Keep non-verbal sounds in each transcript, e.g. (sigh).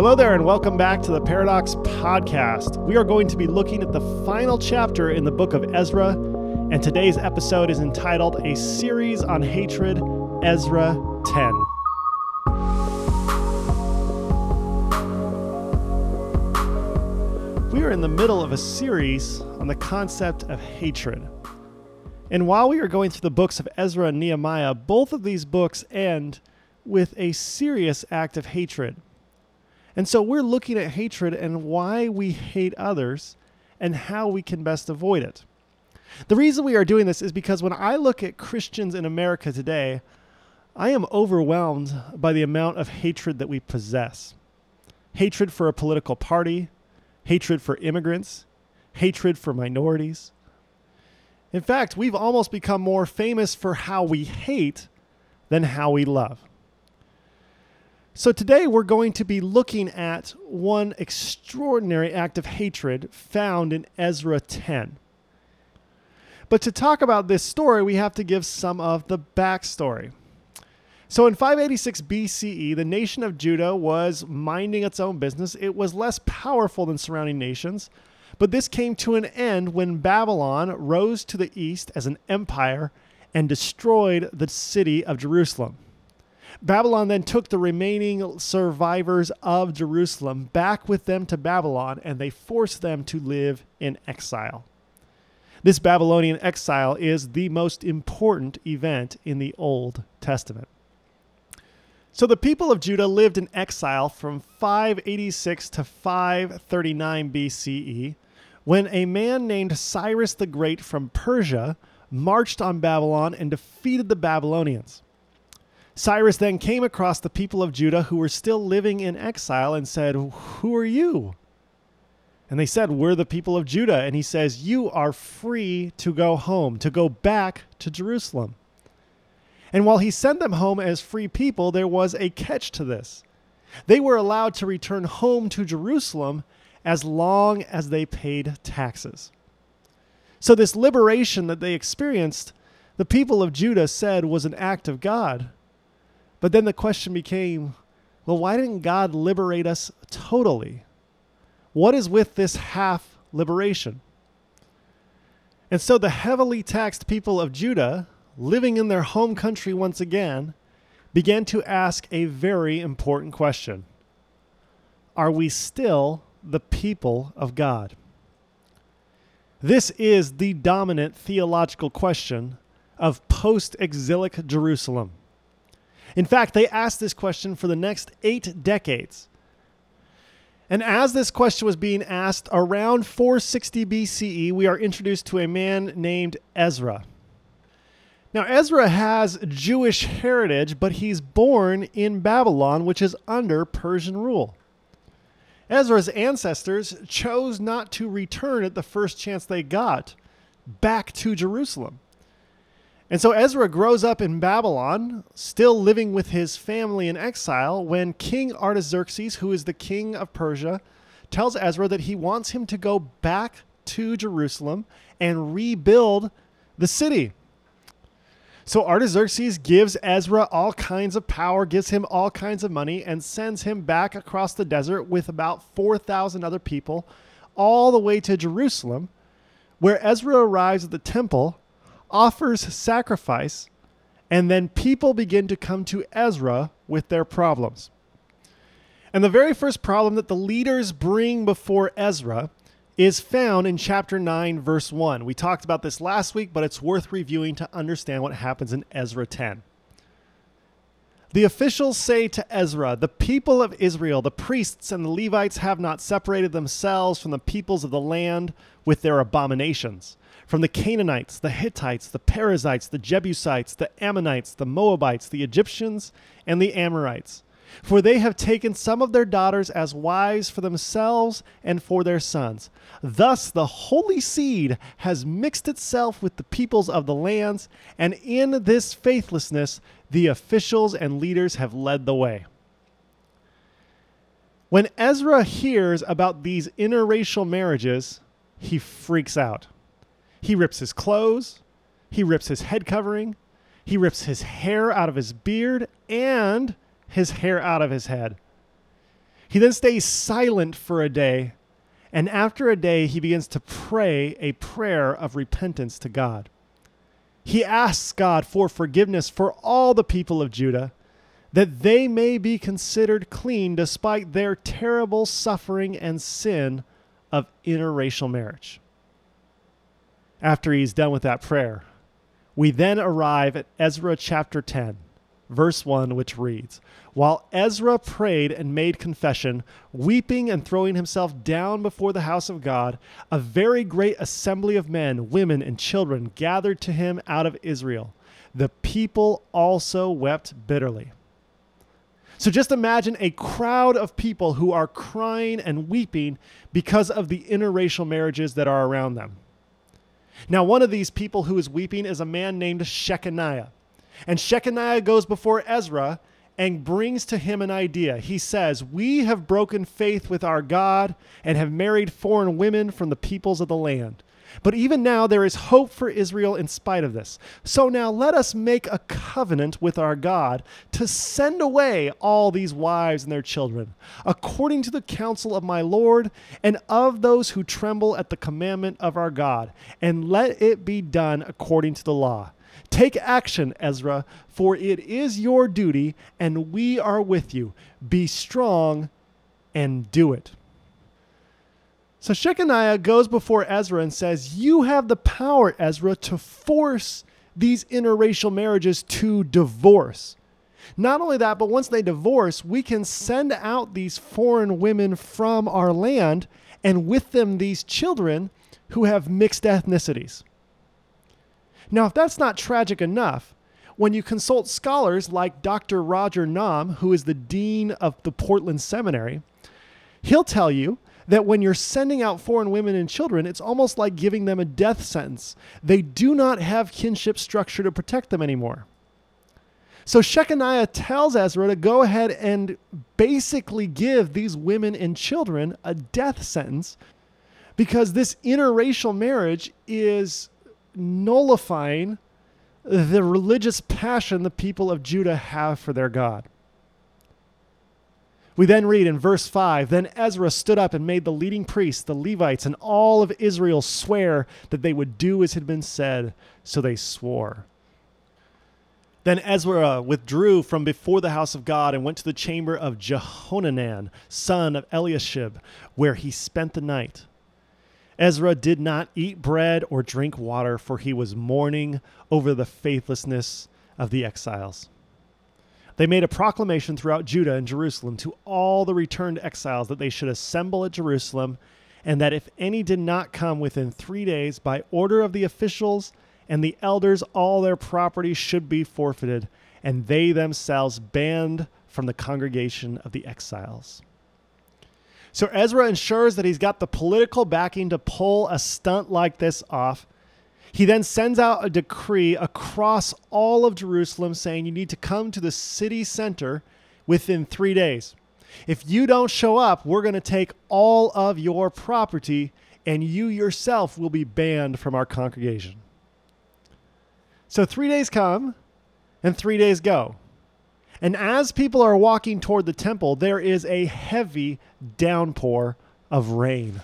Hello there, and welcome back to the Paradox Podcast. We are going to be looking at the final chapter in the book of Ezra, and today's episode is entitled A Series on Hatred, Ezra 10. We are in the middle of a series on the concept of hatred. And while we are going through the books of Ezra and Nehemiah, both of these books end with a serious act of hatred. And so we're looking at hatred and why we hate others and how we can best avoid it. The reason we are doing this is because when I look at Christians in America today, I am overwhelmed by the amount of hatred that we possess hatred for a political party, hatred for immigrants, hatred for minorities. In fact, we've almost become more famous for how we hate than how we love. So today we're going to be looking at one extraordinary act of hatred found in Ezra 10. But to talk about this story, we have to give some of the backstory. So in 586 BCE, the nation of Judah was minding its own business. It was less powerful than surrounding nations, but this came to an end when Babylon rose to the east as an empire and destroyed the city of Jerusalem. Babylon then took the remaining survivors of Jerusalem back with them to Babylon, and they forced them to live in exile. This Babylonian exile is the most important event in the Old Testament. So the people of Judah lived in exile from 586 to 539 BCE when a man named Cyrus the Great from Persia marched on Babylon and defeated the Babylonians. Cyrus then came across the people of Judah who were still living in exile and said, Who are you? And they said, We're the people of Judah. And he says, You are free to go home, to go back to Jerusalem. And while he sent them home as free people, there was a catch to this. They were allowed to return home to Jerusalem as long as they paid taxes. So, this liberation that they experienced, the people of Judah said was an act of God. But then the question became well, why didn't God liberate us totally? What is with this half liberation? And so the heavily taxed people of Judah, living in their home country once again, began to ask a very important question Are we still the people of God? This is the dominant theological question of post exilic Jerusalem. In fact, they asked this question for the next eight decades. And as this question was being asked around 460 BCE, we are introduced to a man named Ezra. Now, Ezra has Jewish heritage, but he's born in Babylon, which is under Persian rule. Ezra's ancestors chose not to return at the first chance they got back to Jerusalem. And so Ezra grows up in Babylon, still living with his family in exile, when King Artaxerxes, who is the king of Persia, tells Ezra that he wants him to go back to Jerusalem and rebuild the city. So Artaxerxes gives Ezra all kinds of power, gives him all kinds of money, and sends him back across the desert with about 4,000 other people, all the way to Jerusalem, where Ezra arrives at the temple offers sacrifice, and then people begin to come to Ezra with their problems. And the very first problem that the leaders bring before Ezra is found in chapter 9, verse 1. We talked about this last week, but it's worth reviewing to understand what happens in Ezra 10. The officials say to Ezra, The people of Israel, the priests and the Levites, have not separated themselves from the peoples of the land with their abominations from the Canaanites, the Hittites, the Perizzites, the Jebusites, the Ammonites, the Moabites, the Egyptians, and the Amorites. For they have taken some of their daughters as wives for themselves and for their sons. Thus the holy seed has mixed itself with the peoples of the lands, and in this faithlessness the officials and leaders have led the way. When Ezra hears about these interracial marriages, he freaks out. He rips his clothes, he rips his head covering, he rips his hair out of his beard and his hair out of his head. He then stays silent for a day, and after a day, he begins to pray a prayer of repentance to God. He asks God for forgiveness for all the people of Judah, that they may be considered clean despite their terrible suffering and sin of interracial marriage. After he's done with that prayer, we then arrive at Ezra chapter 10 verse 1, which reads While Ezra prayed and made confession, weeping and throwing himself down before the house of God, a very great assembly of men, women, and children gathered to him out of Israel. The people also wept bitterly. So just imagine a crowd of people who are crying and weeping because of the interracial marriages that are around them. Now, one of these people who is weeping is a man named Shechaniah. And Shechaniah goes before Ezra and brings to him an idea. He says, We have broken faith with our God and have married foreign women from the peoples of the land. But even now there is hope for Israel in spite of this. So now let us make a covenant with our God to send away all these wives and their children, according to the counsel of my Lord and of those who tremble at the commandment of our God, and let it be done according to the law. Take action, Ezra, for it is your duty, and we are with you. Be strong and do it. So Shechaniah goes before Ezra and says, You have the power, Ezra, to force these interracial marriages to divorce. Not only that, but once they divorce, we can send out these foreign women from our land and with them these children who have mixed ethnicities. Now, if that's not tragic enough, when you consult scholars like Dr. Roger Nam, who is the dean of the Portland Seminary, he'll tell you that when you're sending out foreign women and children, it's almost like giving them a death sentence. They do not have kinship structure to protect them anymore. So Shechaniah tells Ezra to go ahead and basically give these women and children a death sentence because this interracial marriage is nullifying the religious passion the people of Judah have for their God. We then read in verse 5 Then Ezra stood up and made the leading priests, the Levites, and all of Israel swear that they would do as had been said. So they swore. Then Ezra withdrew from before the house of God and went to the chamber of Jehohanan, son of Eliashib, where he spent the night. Ezra did not eat bread or drink water, for he was mourning over the faithlessness of the exiles. They made a proclamation throughout Judah and Jerusalem to all the returned exiles that they should assemble at Jerusalem, and that if any did not come within three days, by order of the officials and the elders, all their property should be forfeited, and they themselves banned from the congregation of the exiles. So Ezra ensures that he's got the political backing to pull a stunt like this off. He then sends out a decree across all of Jerusalem saying you need to come to the city center within three days. If you don't show up, we're going to take all of your property and you yourself will be banned from our congregation. So three days come and three days go. And as people are walking toward the temple, there is a heavy downpour of rain.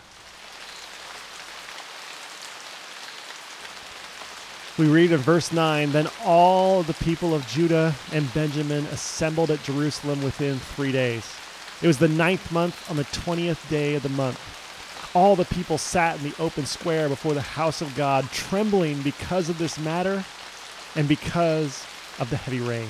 We read in verse 9 Then all the people of Judah and Benjamin assembled at Jerusalem within three days. It was the ninth month on the 20th day of the month. All the people sat in the open square before the house of God, trembling because of this matter and because of the heavy rain.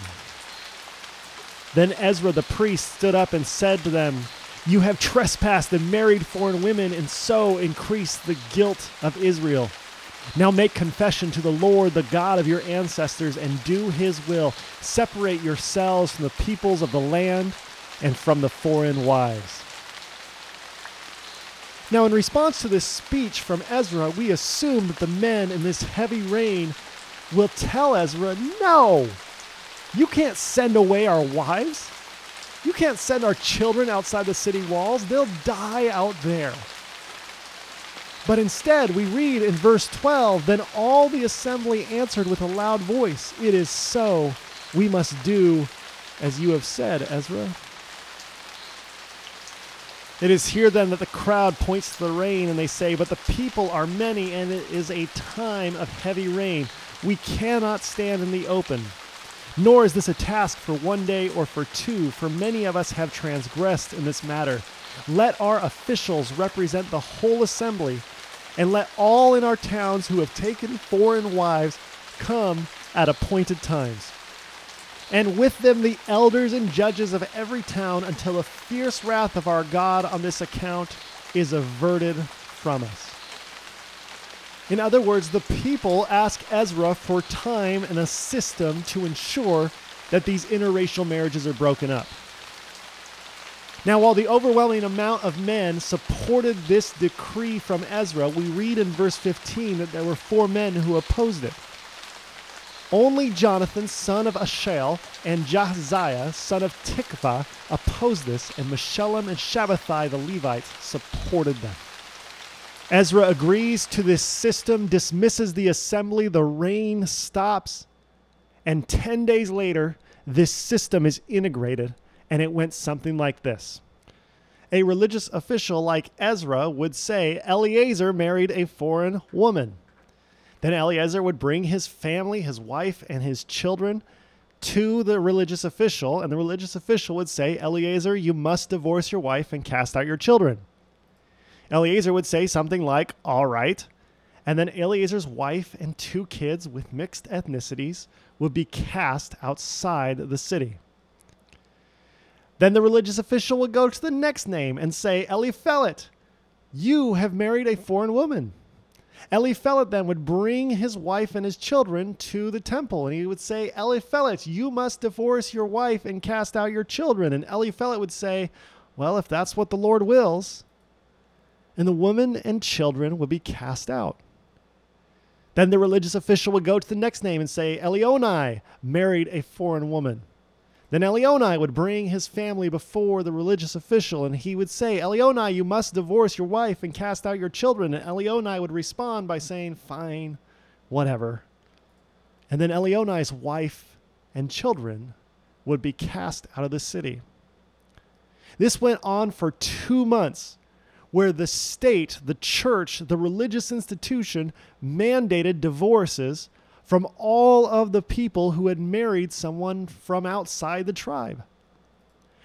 Then Ezra the priest stood up and said to them, You have trespassed and married foreign women, and so increased the guilt of Israel. Now make confession to the Lord, the God of your ancestors, and do his will. Separate yourselves from the peoples of the land and from the foreign wives. Now, in response to this speech from Ezra, we assume that the men in this heavy rain will tell Ezra, No, you can't send away our wives. You can't send our children outside the city walls. They'll die out there. But instead, we read in verse 12 Then all the assembly answered with a loud voice, It is so. We must do as you have said, Ezra. It is here then that the crowd points to the rain and they say, But the people are many and it is a time of heavy rain. We cannot stand in the open. Nor is this a task for one day or for two, for many of us have transgressed in this matter. Let our officials represent the whole assembly, and let all in our towns who have taken foreign wives come at appointed times and with them the elders and judges of every town, until the fierce wrath of our God on this account is averted from us. In other words, the people ask Ezra for time and a system to ensure that these interracial marriages are broken up. Now, while the overwhelming amount of men supported this decree from Ezra, we read in verse 15 that there were four men who opposed it. Only Jonathan, son of Asahel, and Jahaziah, son of Tikvah, opposed this, and Meshullam and Shabbethai, the Levites, supported them. Ezra agrees to this system, dismisses the assembly, the rain stops, and 10 days later, this system is integrated, and it went something like this. A religious official like Ezra would say Eleazar married a foreign woman. Then Eleazar would bring his family, his wife, and his children to the religious official, and the religious official would say, Eleazar, you must divorce your wife and cast out your children. Eleazar would say something like, All right. And then Eleazar's wife and two kids with mixed ethnicities would be cast outside the city. Then the religious official would go to the next name and say, Eliphelet, you have married a foreign woman. Eliphelet then would bring his wife and his children to the temple, and he would say, Eliphelet, you must divorce your wife and cast out your children. And Eliphelet would say, Well, if that's what the Lord wills. And the woman and children would be cast out. Then the religious official would go to the next name and say, Elionai married a foreign woman. Then Elionai would bring his family before the religious official, and he would say, Elionai, you must divorce your wife and cast out your children. And Elionai would respond by saying, Fine, whatever. And then Elionai's wife and children would be cast out of the city. This went on for two months, where the state, the church, the religious institution mandated divorces from all of the people who had married someone from outside the tribe.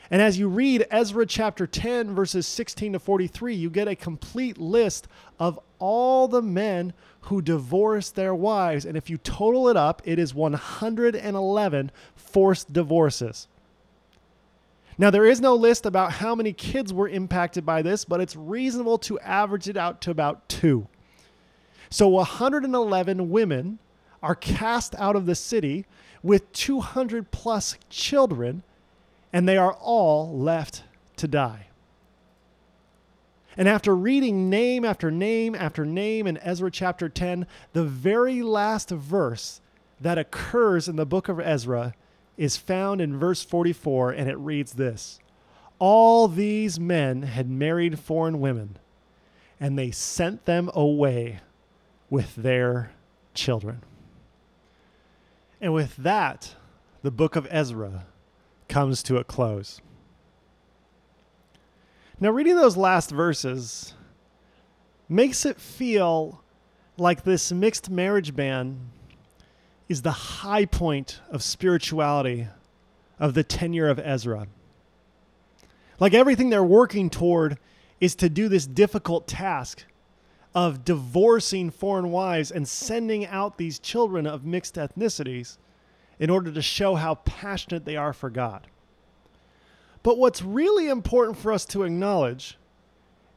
And as you read Ezra chapter 10, verses 16 to 43, you get a complete list of all the men who divorced their wives. And if you total it up, it is 111 forced divorces. Now, there is no list about how many kids were impacted by this, but it's reasonable to average it out to about two. So, 111 women are cast out of the city with 200 plus children, and they are all left to die. And after reading name after name after name in Ezra chapter 10, the very last verse that occurs in the book of Ezra is found in verse 44, and it reads this All these men had married foreign women, and they sent them away with their children. And with that, the book of Ezra comes to a close. Now, reading those last verses makes it feel like this mixed marriage ban is the high point of spirituality of the tenure of Ezra. Like everything they're working toward is to do this difficult task of divorcing foreign wives and sending out these children of mixed ethnicities in order to show how passionate they are for God. But what's really important for us to acknowledge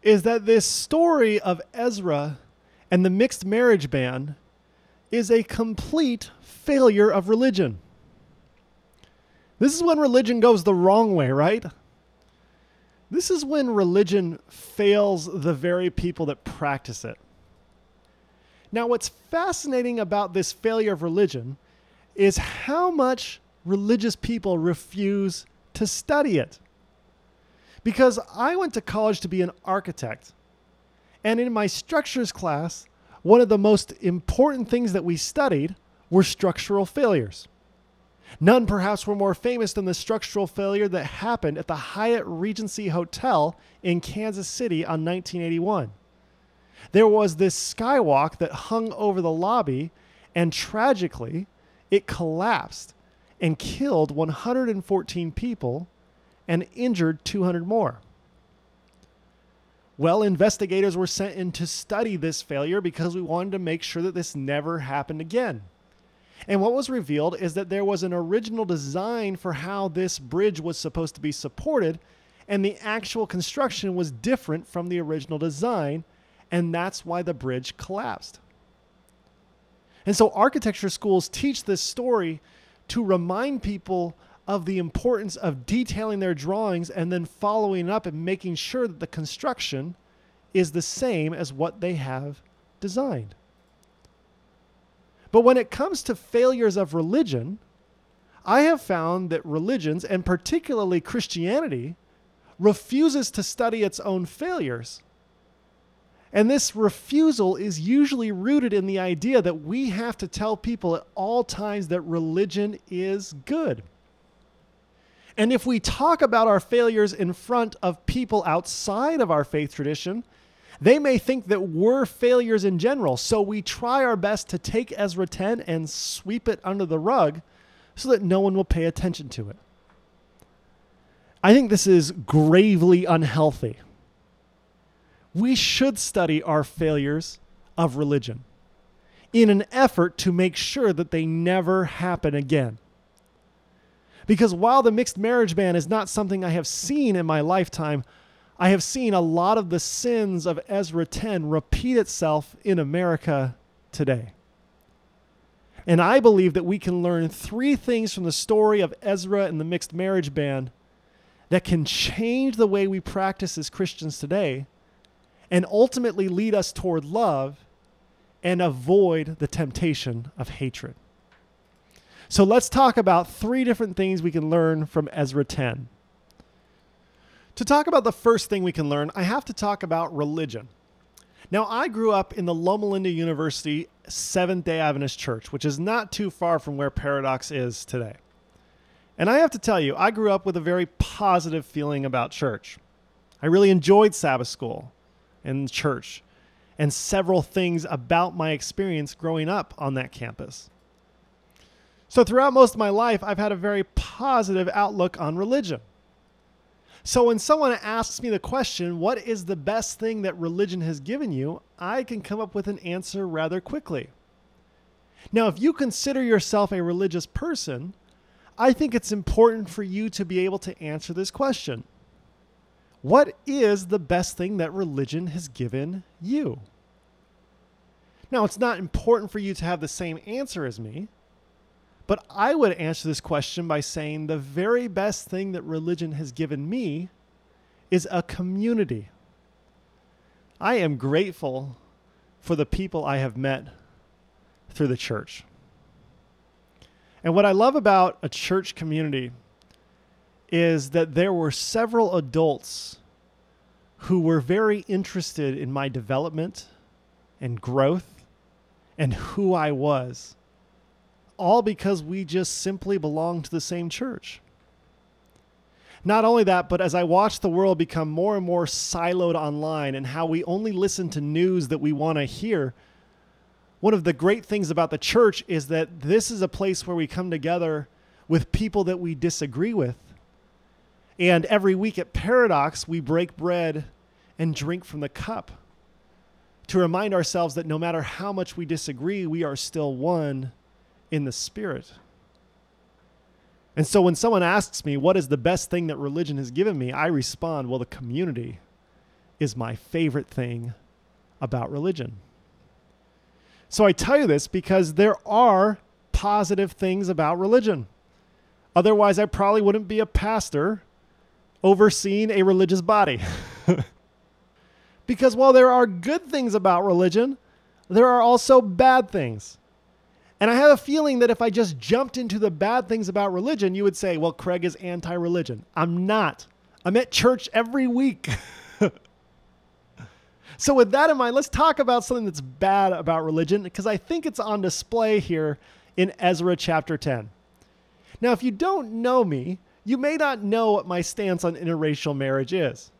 is that this story of Ezra and the mixed marriage ban is a complete failure of religion. This is when religion goes the wrong way, right? This is when religion fails the very people that practice it. Now, what's fascinating about this failure of religion is how much religious people refuse to study it. Because I went to college to be an architect. And in my structures class, one of the most important things that we studied were structural failures. None perhaps were more famous than the structural failure that happened at the Hyatt Regency Hotel in Kansas City on 1981. There was this skywalk that hung over the lobby, and tragically, it collapsed and killed 114 people and injured 200 more. Well, investigators were sent in to study this failure because we wanted to make sure that this never happened again. And what was revealed is that there was an original design for how this bridge was supposed to be supported, and the actual construction was different from the original design, and that's why the bridge collapsed. And so, architecture schools teach this story to remind people of the importance of detailing their drawings and then following up and making sure that the construction is the same as what they have designed. But when it comes to failures of religion, I have found that religions, and particularly Christianity, refuses to study its own failures. And this refusal is usually rooted in the idea that we have to tell people at all times that religion is good. And if we talk about our failures in front of people outside of our faith tradition, they may think that we're failures in general. So we try our best to take Ezra 10 and sweep it under the rug so that no one will pay attention to it. I think this is gravely unhealthy. We should study our failures of religion in an effort to make sure that they never happen again. Because while the mixed marriage ban is not something I have seen in my lifetime, I have seen a lot of the sins of Ezra 10 repeat itself in America today. And I believe that we can learn three things from the story of Ezra and the mixed marriage ban that can change the way we practice as Christians today and ultimately lead us toward love and avoid the temptation of hatred. So let's talk about three different things we can learn from Ezra 10. To talk about the first thing we can learn, I have to talk about religion. Now, I grew up in the Loma Linda University Seventh day Adventist Church, which is not too far from where Paradox is today. And I have to tell you, I grew up with a very positive feeling about church. I really enjoyed Sabbath school and church and several things about my experience growing up on that campus. So, throughout most of my life, I've had a very positive outlook on religion. So, when someone asks me the question, what is the best thing that religion has given you? I can come up with an answer rather quickly. Now, if you consider yourself a religious person, I think it's important for you to be able to answer this question What is the best thing that religion has given you? Now, it's not important for you to have the same answer as me, but I would answer this question by saying the very best thing that religion has given me is a community. I am grateful for the people I have met through the church. And what I love about a church community is that there were several adults who were very interested in my development and growth and who I was all because we just simply belong to the same church. Not only that, but as I watch the world become more and more siloed online and how we only listen to news that we want to hear, one of the great things about the church is that this is a place where we come together with people that we disagree with. And every week at Paradox, we break bread and drink from the cup to remind ourselves that no matter how much we disagree, we are still one in the Spirit. And so when someone asks me, what is the best thing that religion has given me? I respond, well, the community is my favorite thing about religion. So I tell you this because there are positive things about religion. Otherwise, I probably wouldn't be a pastor overseeing a religious body. (laughs) because while there are good things about religion, there are also bad things. And I have a feeling that if I just jumped into the bad things about religion, you would say, well, Craig is anti religion. I'm not. I'm at church every week. (laughs) so, with that in mind, let's talk about something that's bad about religion because I think it's on display here in Ezra chapter 10. Now, if you don't know me, you may not know what my stance on interracial marriage is.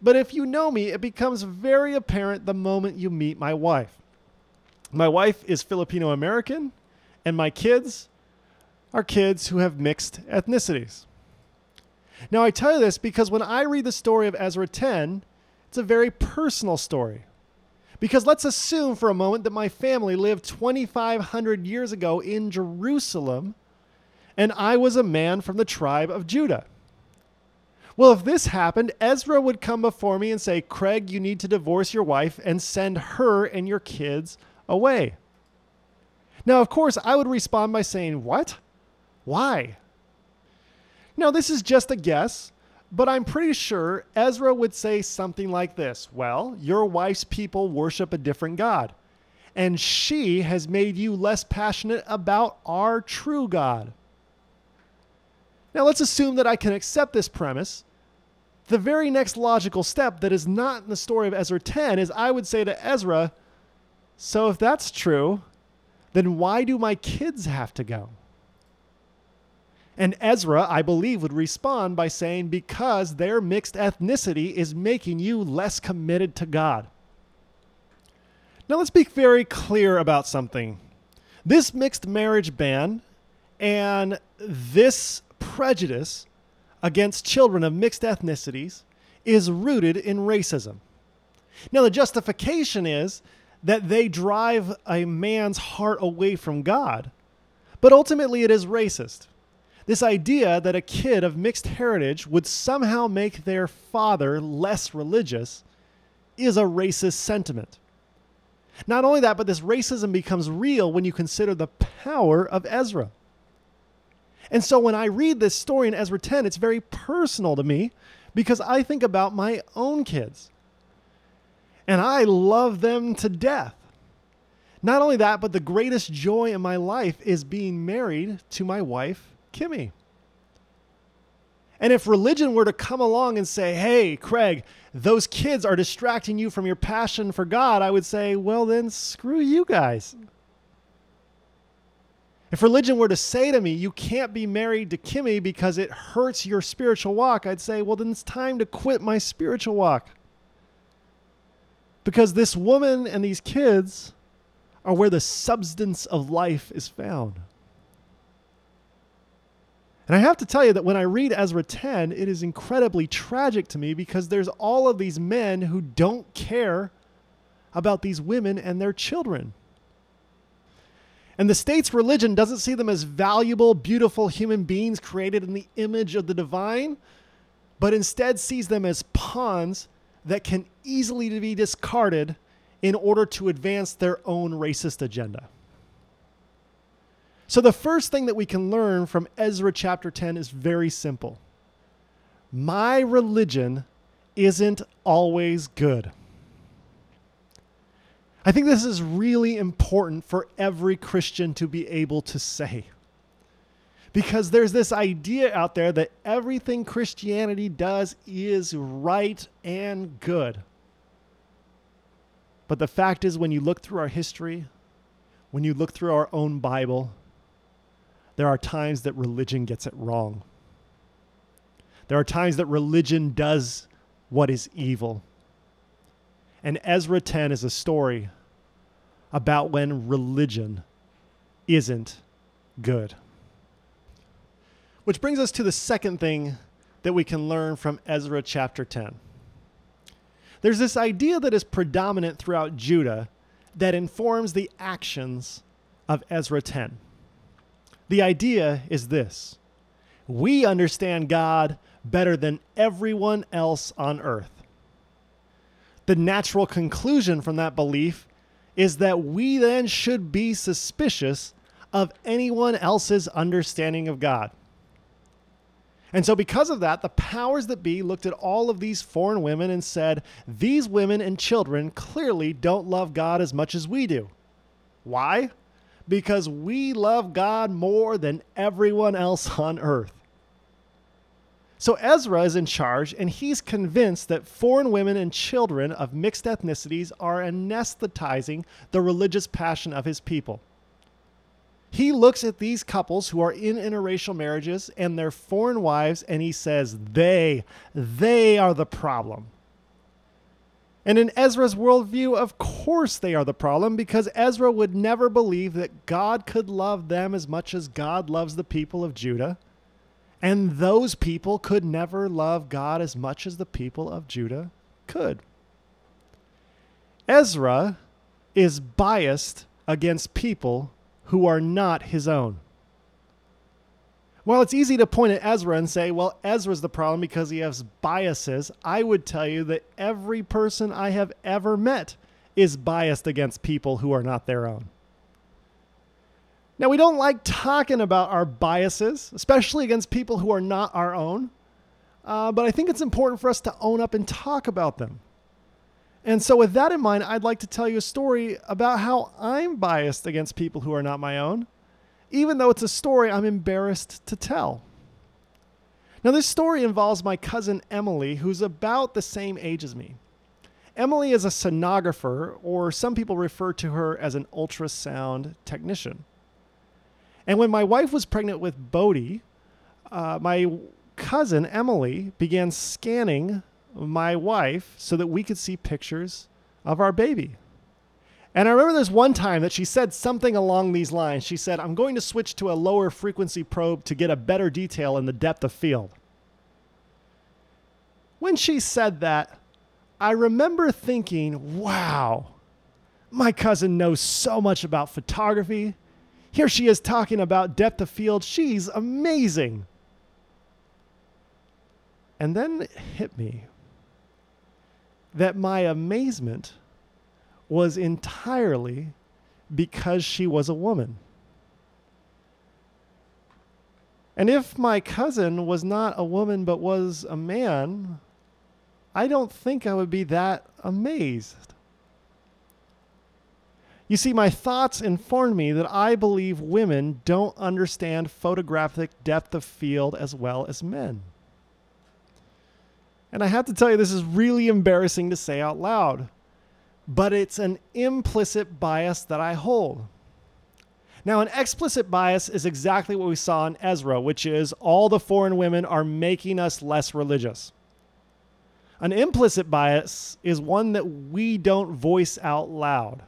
But if you know me, it becomes very apparent the moment you meet my wife. My wife is Filipino American, and my kids are kids who have mixed ethnicities. Now, I tell you this because when I read the story of Ezra 10, it's a very personal story. Because let's assume for a moment that my family lived 2,500 years ago in Jerusalem, and I was a man from the tribe of Judah. Well, if this happened, Ezra would come before me and say, Craig, you need to divorce your wife and send her and your kids away. Now, of course, I would respond by saying, What? Why? Now, this is just a guess, but I'm pretty sure Ezra would say something like this Well, your wife's people worship a different God, and she has made you less passionate about our true God. Now, let's assume that I can accept this premise. The very next logical step that is not in the story of Ezra 10 is I would say to Ezra, So if that's true, then why do my kids have to go? And Ezra, I believe, would respond by saying, Because their mixed ethnicity is making you less committed to God. Now, let's be very clear about something. This mixed marriage ban and this prejudice against children of mixed ethnicities is rooted in racism. Now, the justification is that they drive a man's heart away from God, but ultimately it is racist. This idea that a kid of mixed heritage would somehow make their father less religious is a racist sentiment. Not only that, but this racism becomes real when you consider the power of Ezra. And so when I read this story in Ezra 10, it's very personal to me because I think about my own kids. And I love them to death. Not only that, but the greatest joy in my life is being married to my wife, Kimmy. And if religion were to come along and say, hey, Craig, those kids are distracting you from your passion for God, I would say, well, then screw you guys. If religion were to say to me, you can't be married to Kimmy because it hurts your spiritual walk, I'd say, well, then it's time to quit my spiritual walk. Because this woman and these kids are where the substance of life is found. And I have to tell you that when I read Ezra 10, it is incredibly tragic to me because there's all of these men who don't care about these women and their children. And the state's religion doesn't see them as valuable, beautiful human beings created in the image of the divine, but instead sees them as pawns that can easily be discarded in order to advance their own racist agenda. So, the first thing that we can learn from Ezra chapter 10 is very simple My religion isn't always good. I think this is really important for every Christian to be able to say. Because there's this idea out there that everything Christianity does is right and good. But the fact is, when you look through our history, when you look through our own Bible, there are times that religion gets it wrong. There are times that religion does what is evil. And Ezra 10 is a story about when religion isn't good. Which brings us to the second thing that we can learn from Ezra chapter 10. There's this idea that is predominant throughout Judah that informs the actions of Ezra 10. The idea is this we understand God better than everyone else on earth. The natural conclusion from that belief is that we then should be suspicious of anyone else's understanding of God. And so, because of that, the powers that be looked at all of these foreign women and said, These women and children clearly don't love God as much as we do. Why? because we love God more than everyone else (laughs) on earth. So Ezra is in charge, and he's convinced that foreign women and children of mixed ethnicities are anesthetizing the religious passion of his people. He looks at these couples who are in interracial marriages and their foreign wives and he says, they, they are the problem. And in Ezra's worldview, of course they are the problem because Ezra would never believe that God could love them as much as God loves the people of Judah. And those people could never love God as much as the people of Judah could. Ezra is biased against people who are not his own. While it's easy to point at Ezra and say, well, Ezra's the problem because he has biases, I would tell you that every person I have ever met is biased against people who are not their own. Now, we don't like talking about our biases, especially against people who are not our own, uh, but I think it's important for us to own up and talk about them. And so, with that in mind, I'd like to tell you a story about how I'm biased against people who are not my own, even though it's a story I'm embarrassed to tell. Now, this story involves my cousin Emily, who's about the same age as me. Emily is a sonographer, or some people refer to her as an ultrasound technician. And when my wife was pregnant with Bodie, uh, my cousin Emily began scanning my wife so that we could see pictures of our baby. And I remember there's one time that she said something along these lines. She said, I'm going to switch to a lower frequency probe to get a better detail in the depth of field. When she said that, I remember thinking, wow, my cousin knows so much about photography. Here she is talking about depth of field. She's amazing. And then it hit me that my amazement was entirely because she was a woman. And if my cousin was not a woman but was a man, I don't think I would be that amazed. You see, my thoughts informed me that I believe women don't understand photographic depth of field as well as men. And I have to tell you, this is really embarrassing to say out loud, but it's an implicit bias that I hold. Now, an explicit bias is exactly what we saw in Ezra, which is all the foreign women are making us less religious. An implicit bias is one that we don't voice out loud.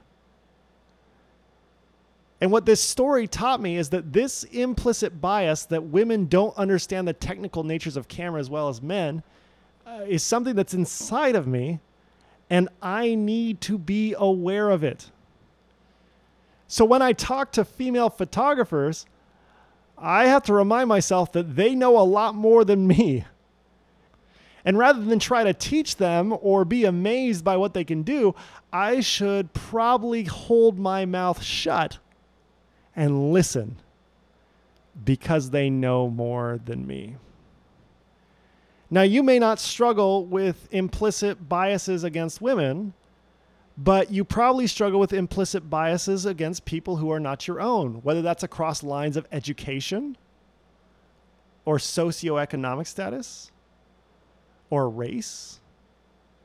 And what this story taught me is that this implicit bias that women don't understand the technical natures of camera as well as men uh, is something that's inside of me, and I need to be aware of it. So when I talk to female photographers, I have to remind myself that they know a lot more than me. And rather than try to teach them or be amazed by what they can do, I should probably hold my mouth shut and listen because they know more than me. Now, you may not struggle with implicit biases against women, but you probably struggle with implicit biases against people who are not your own, whether that's across lines of education or socioeconomic status or race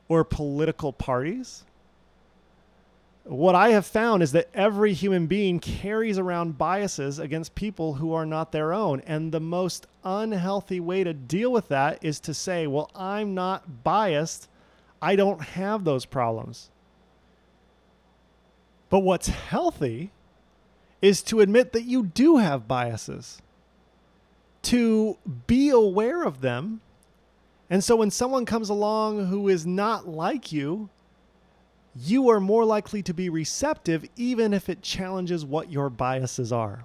or political parties what I have found is that every human being carries around biases against people who are not their own. And the most unhealthy way to deal with that is to say, well, I'm not biased. I don't have those problems. But what's healthy is to admit that you do have biases, to be aware of them. And so when someone comes along who is not like you, you are more likely to be receptive even if it challenges what your biases are.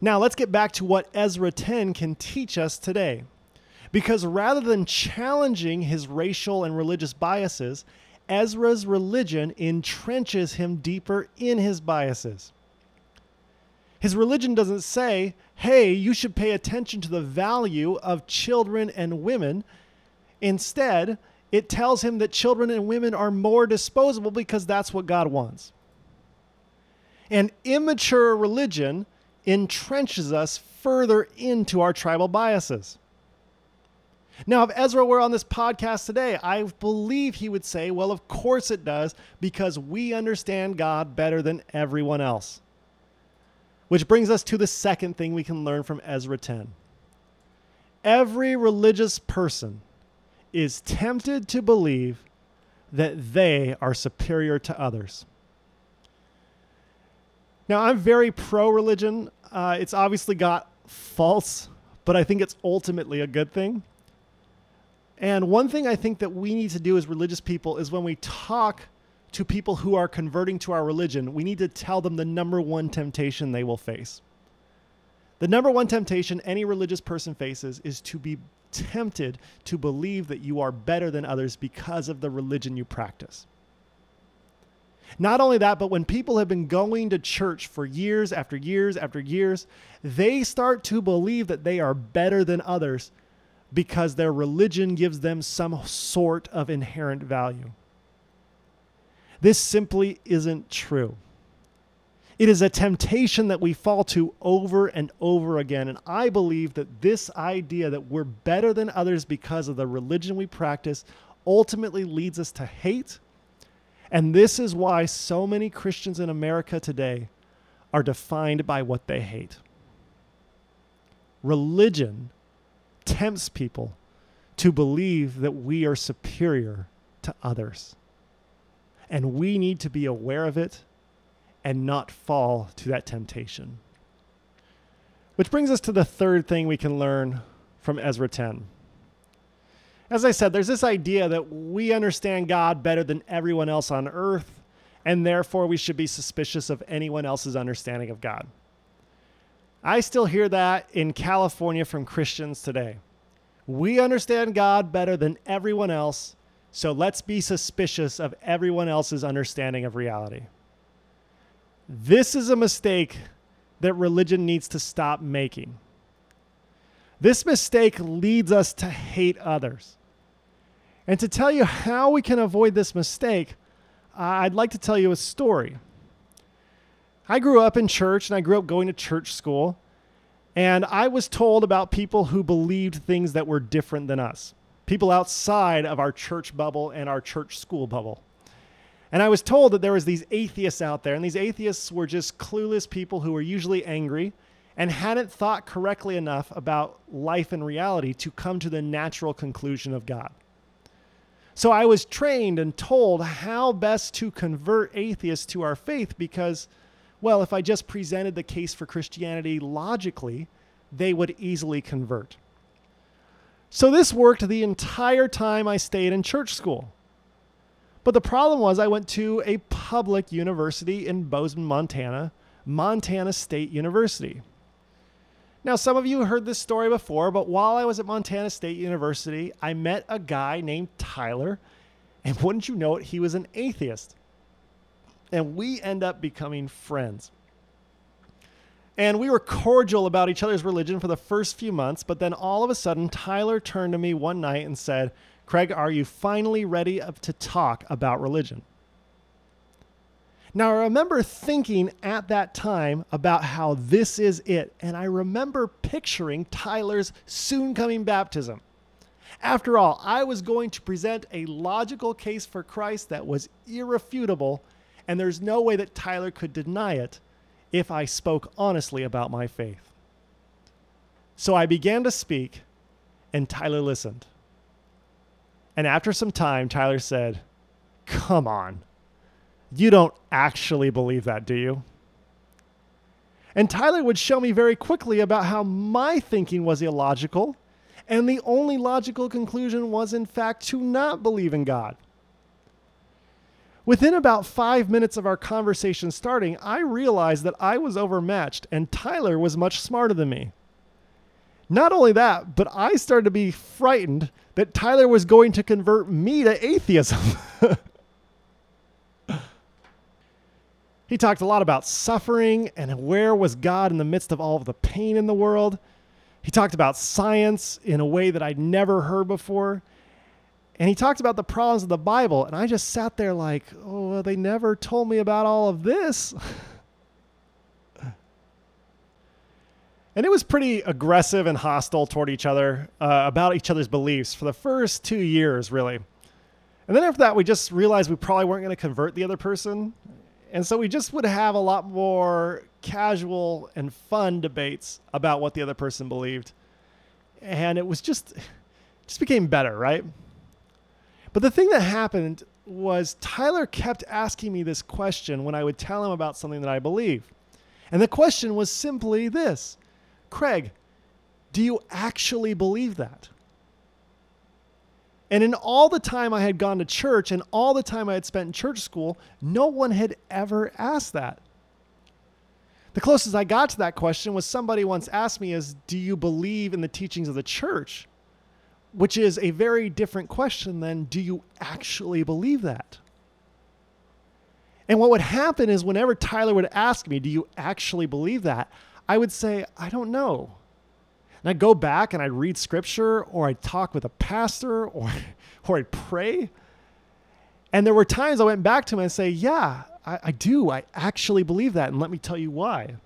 Now, let's get back to what Ezra 10 can teach us today. Because rather than challenging his racial and religious biases, Ezra's religion entrenches him deeper in his biases. His religion doesn't say, hey, you should pay attention to the value of children and women. Instead, it tells him that children and women are more disposable because that's what God wants. And immature religion entrenches us further into our tribal biases. Now, if Ezra were on this podcast today, I believe he would say, well, of course it does, because we understand God better than everyone else. Which brings us to the second thing we can learn from Ezra 10. Every religious person is tempted to believe that they are superior to others. Now, I'm very pro religion. Uh, it's obviously got faults, but I think it's ultimately a good thing. And one thing I think that we need to do as religious people is when we talk to people who are converting to our religion, we need to tell them the number one temptation they will face. The number one temptation any religious person faces is to be tempted to believe that you are better than others because of the religion you practice. Not only that, but when people have been going to church for years after years after years, they start to believe that they are better than others because their religion gives them some sort of inherent value. This simply isn't true. It is a temptation that we fall to over and over again. And I believe that this idea that we're better than others because of the religion we practice ultimately leads us to hate. And this is why so many Christians in America today are defined by what they hate. Religion tempts people to believe that we are superior to others. And we need to be aware of it and not fall to that temptation. Which brings us to the third thing we can learn from Ezra 10. As I said, there's this idea that we understand God better than everyone else on earth, and therefore we should be suspicious of anyone else's understanding of God. I still hear that in California from Christians today. We understand God better than everyone else, so let's be suspicious of everyone else's understanding of reality. This is a mistake that religion needs to stop making. This mistake leads us to hate others. And to tell you how we can avoid this mistake, I'd like to tell you a story. I grew up in church and I grew up going to church school, and I was told about people who believed things that were different than us, people outside of our church bubble and our church school bubble. And I was told that there was these atheists out there, and these atheists were just clueless people who were usually angry and hadn't thought correctly enough about life and reality to come to the natural conclusion of God. So I was trained and told how best to convert atheists to our faith because, well, if I just presented the case for Christianity logically, they would easily convert. So this worked the entire time I stayed in church school. But the problem was, I went to a public university in Bozeman, Montana, Montana State University. Now, some of you heard this story before, but while I was at Montana State University, I met a guy named Tyler, and (laughs) wouldn't you know it, he was an atheist. And we end up becoming friends. And we were cordial about each other's religion for the first few months, but then all of a sudden, Tyler turned to me one night and said, Craig, are you finally ready to talk about religion? Now, I remember thinking at that time about how this is it, and I remember picturing Tyler's soon coming baptism. After all, I was going to present a logical case for Christ that was irrefutable, and there's no way that Tyler could deny it if I spoke honestly about my faith. So I began to speak, and Tyler listened. And after some time, Tyler said, Come on. You don't actually believe that, do you? And Tyler would show me very quickly about how my thinking was illogical, and the only logical conclusion was, in fact, to not believe in God. Within about five minutes of our conversation starting, I realized that I was overmatched and Tyler was much smarter than me. Not only that, but I started to be frightened that Tyler was going to convert me to atheism. (laughs) he talked a lot about suffering and where was God in the midst of all of the pain in the world. He talked about science in a way that I'd never heard before. And he talked about the problems of the Bible. And I just sat there like, oh, well, they never told me about all of this. (laughs) And it was pretty aggressive and hostile toward each other uh, about each other's beliefs for the first two years, really. And then after that, we just realized we probably weren't going to convert the other person. And so we just would have a lot more casual and fun debates about what the other person believed. And it was just just became better, right? But the thing that happened was Tyler kept asking me this question when I would tell him about something that I believe. And the question was simply this Craig, do you actually believe that? And in all the time I had gone to church and all the time I had spent in church school, no one had ever asked that. The closest I got to that question was somebody once asked me is, "Do you believe in the teachings of the church?" Which is a very different question than do you actually believe that? And what would happen is whenever Tyler would ask me, "Do you actually believe that?" I would say, "I don't know." And I'd go back and I'd read scripture or I'd talk with a pastor (laughs) or, or I'd pray. And there were times I went back to him and say, Yeah, I, I do. I actually believe that. And let me tell you why.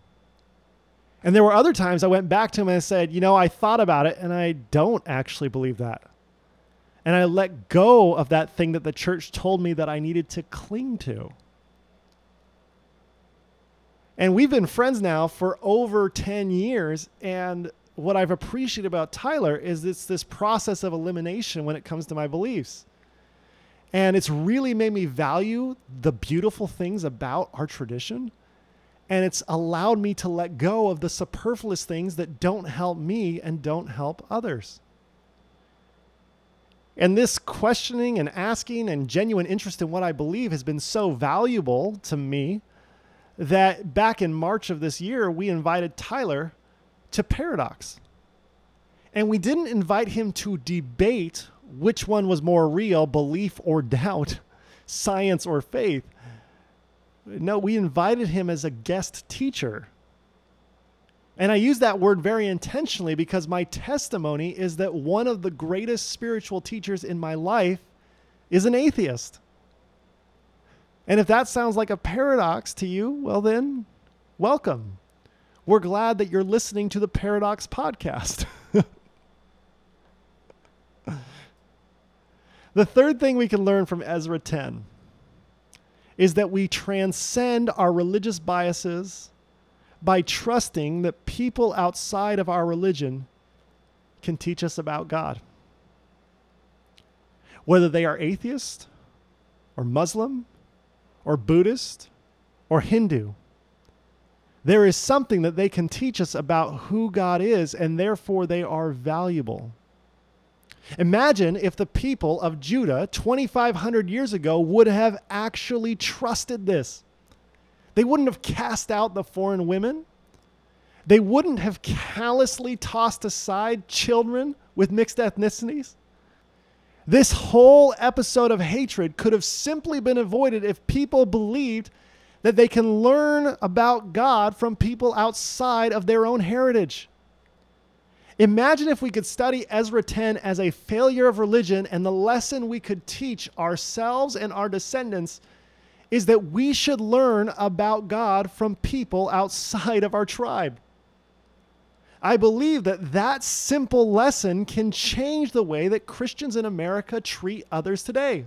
And there were other times I went back to him and I said, You know, I thought about it and I don't actually believe that. And I let go of that thing that the church told me that I needed to cling to. And we've been friends now for over 10 years. And what I've appreciated about Tyler is it's this process of elimination when it comes to my beliefs. And it's really made me value the beautiful things about our tradition. And it's allowed me to let go of the superfluous things that don't help me and don't help others. And this questioning and asking and genuine interest in what I believe has been so valuable to me that back in March of this year, we invited Tyler to Paradox. And we didn't invite him to debate which one was more real, belief or doubt, (laughs) science or faith. No, we invited him as a guest teacher. And I use that word very intentionally because my testimony is that one of the greatest spiritual teachers in my life is an atheist. And if that sounds like a paradox to you, well, then welcome. We're glad that you're listening to the Paradox podcast. (laughs) the third thing we can learn from Ezra 10 is that we transcend our religious biases by trusting that people outside of our religion can teach us about God. Whether they are atheist or Muslim or Buddhist or Hindu there is something that they can teach us about who God is, and therefore they are valuable. Imagine if the people of Judah 2,500 years ago would have actually trusted this. They wouldn't have cast out the foreign women. They wouldn't have callously tossed aside children with mixed ethnicities. This whole episode of hatred could have simply been avoided if people believed that they can learn about God from people outside of their own heritage. Imagine if we could study Ezra 10 as a failure of religion, and the lesson we could teach ourselves and our descendants is that we should learn about God from people outside of our tribe. I believe that that simple lesson can change the way that Christians in America treat others today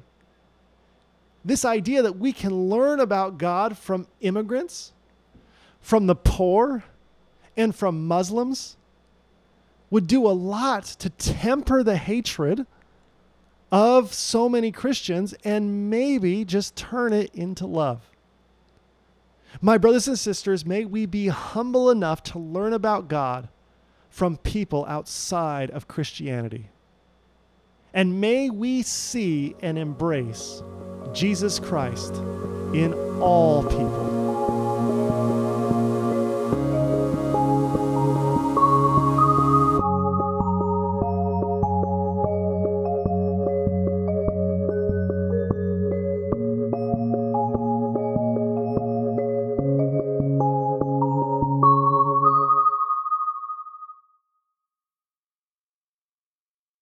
this idea that we can learn about God from immigrants, from the poor, and from Muslims would do a lot to temper the hatred of so many Christians and maybe just turn it into love. My brothers and sisters, may we be humble enough to learn about God from people outside of Christianity. And may we see and embrace Jesus Christ in all people.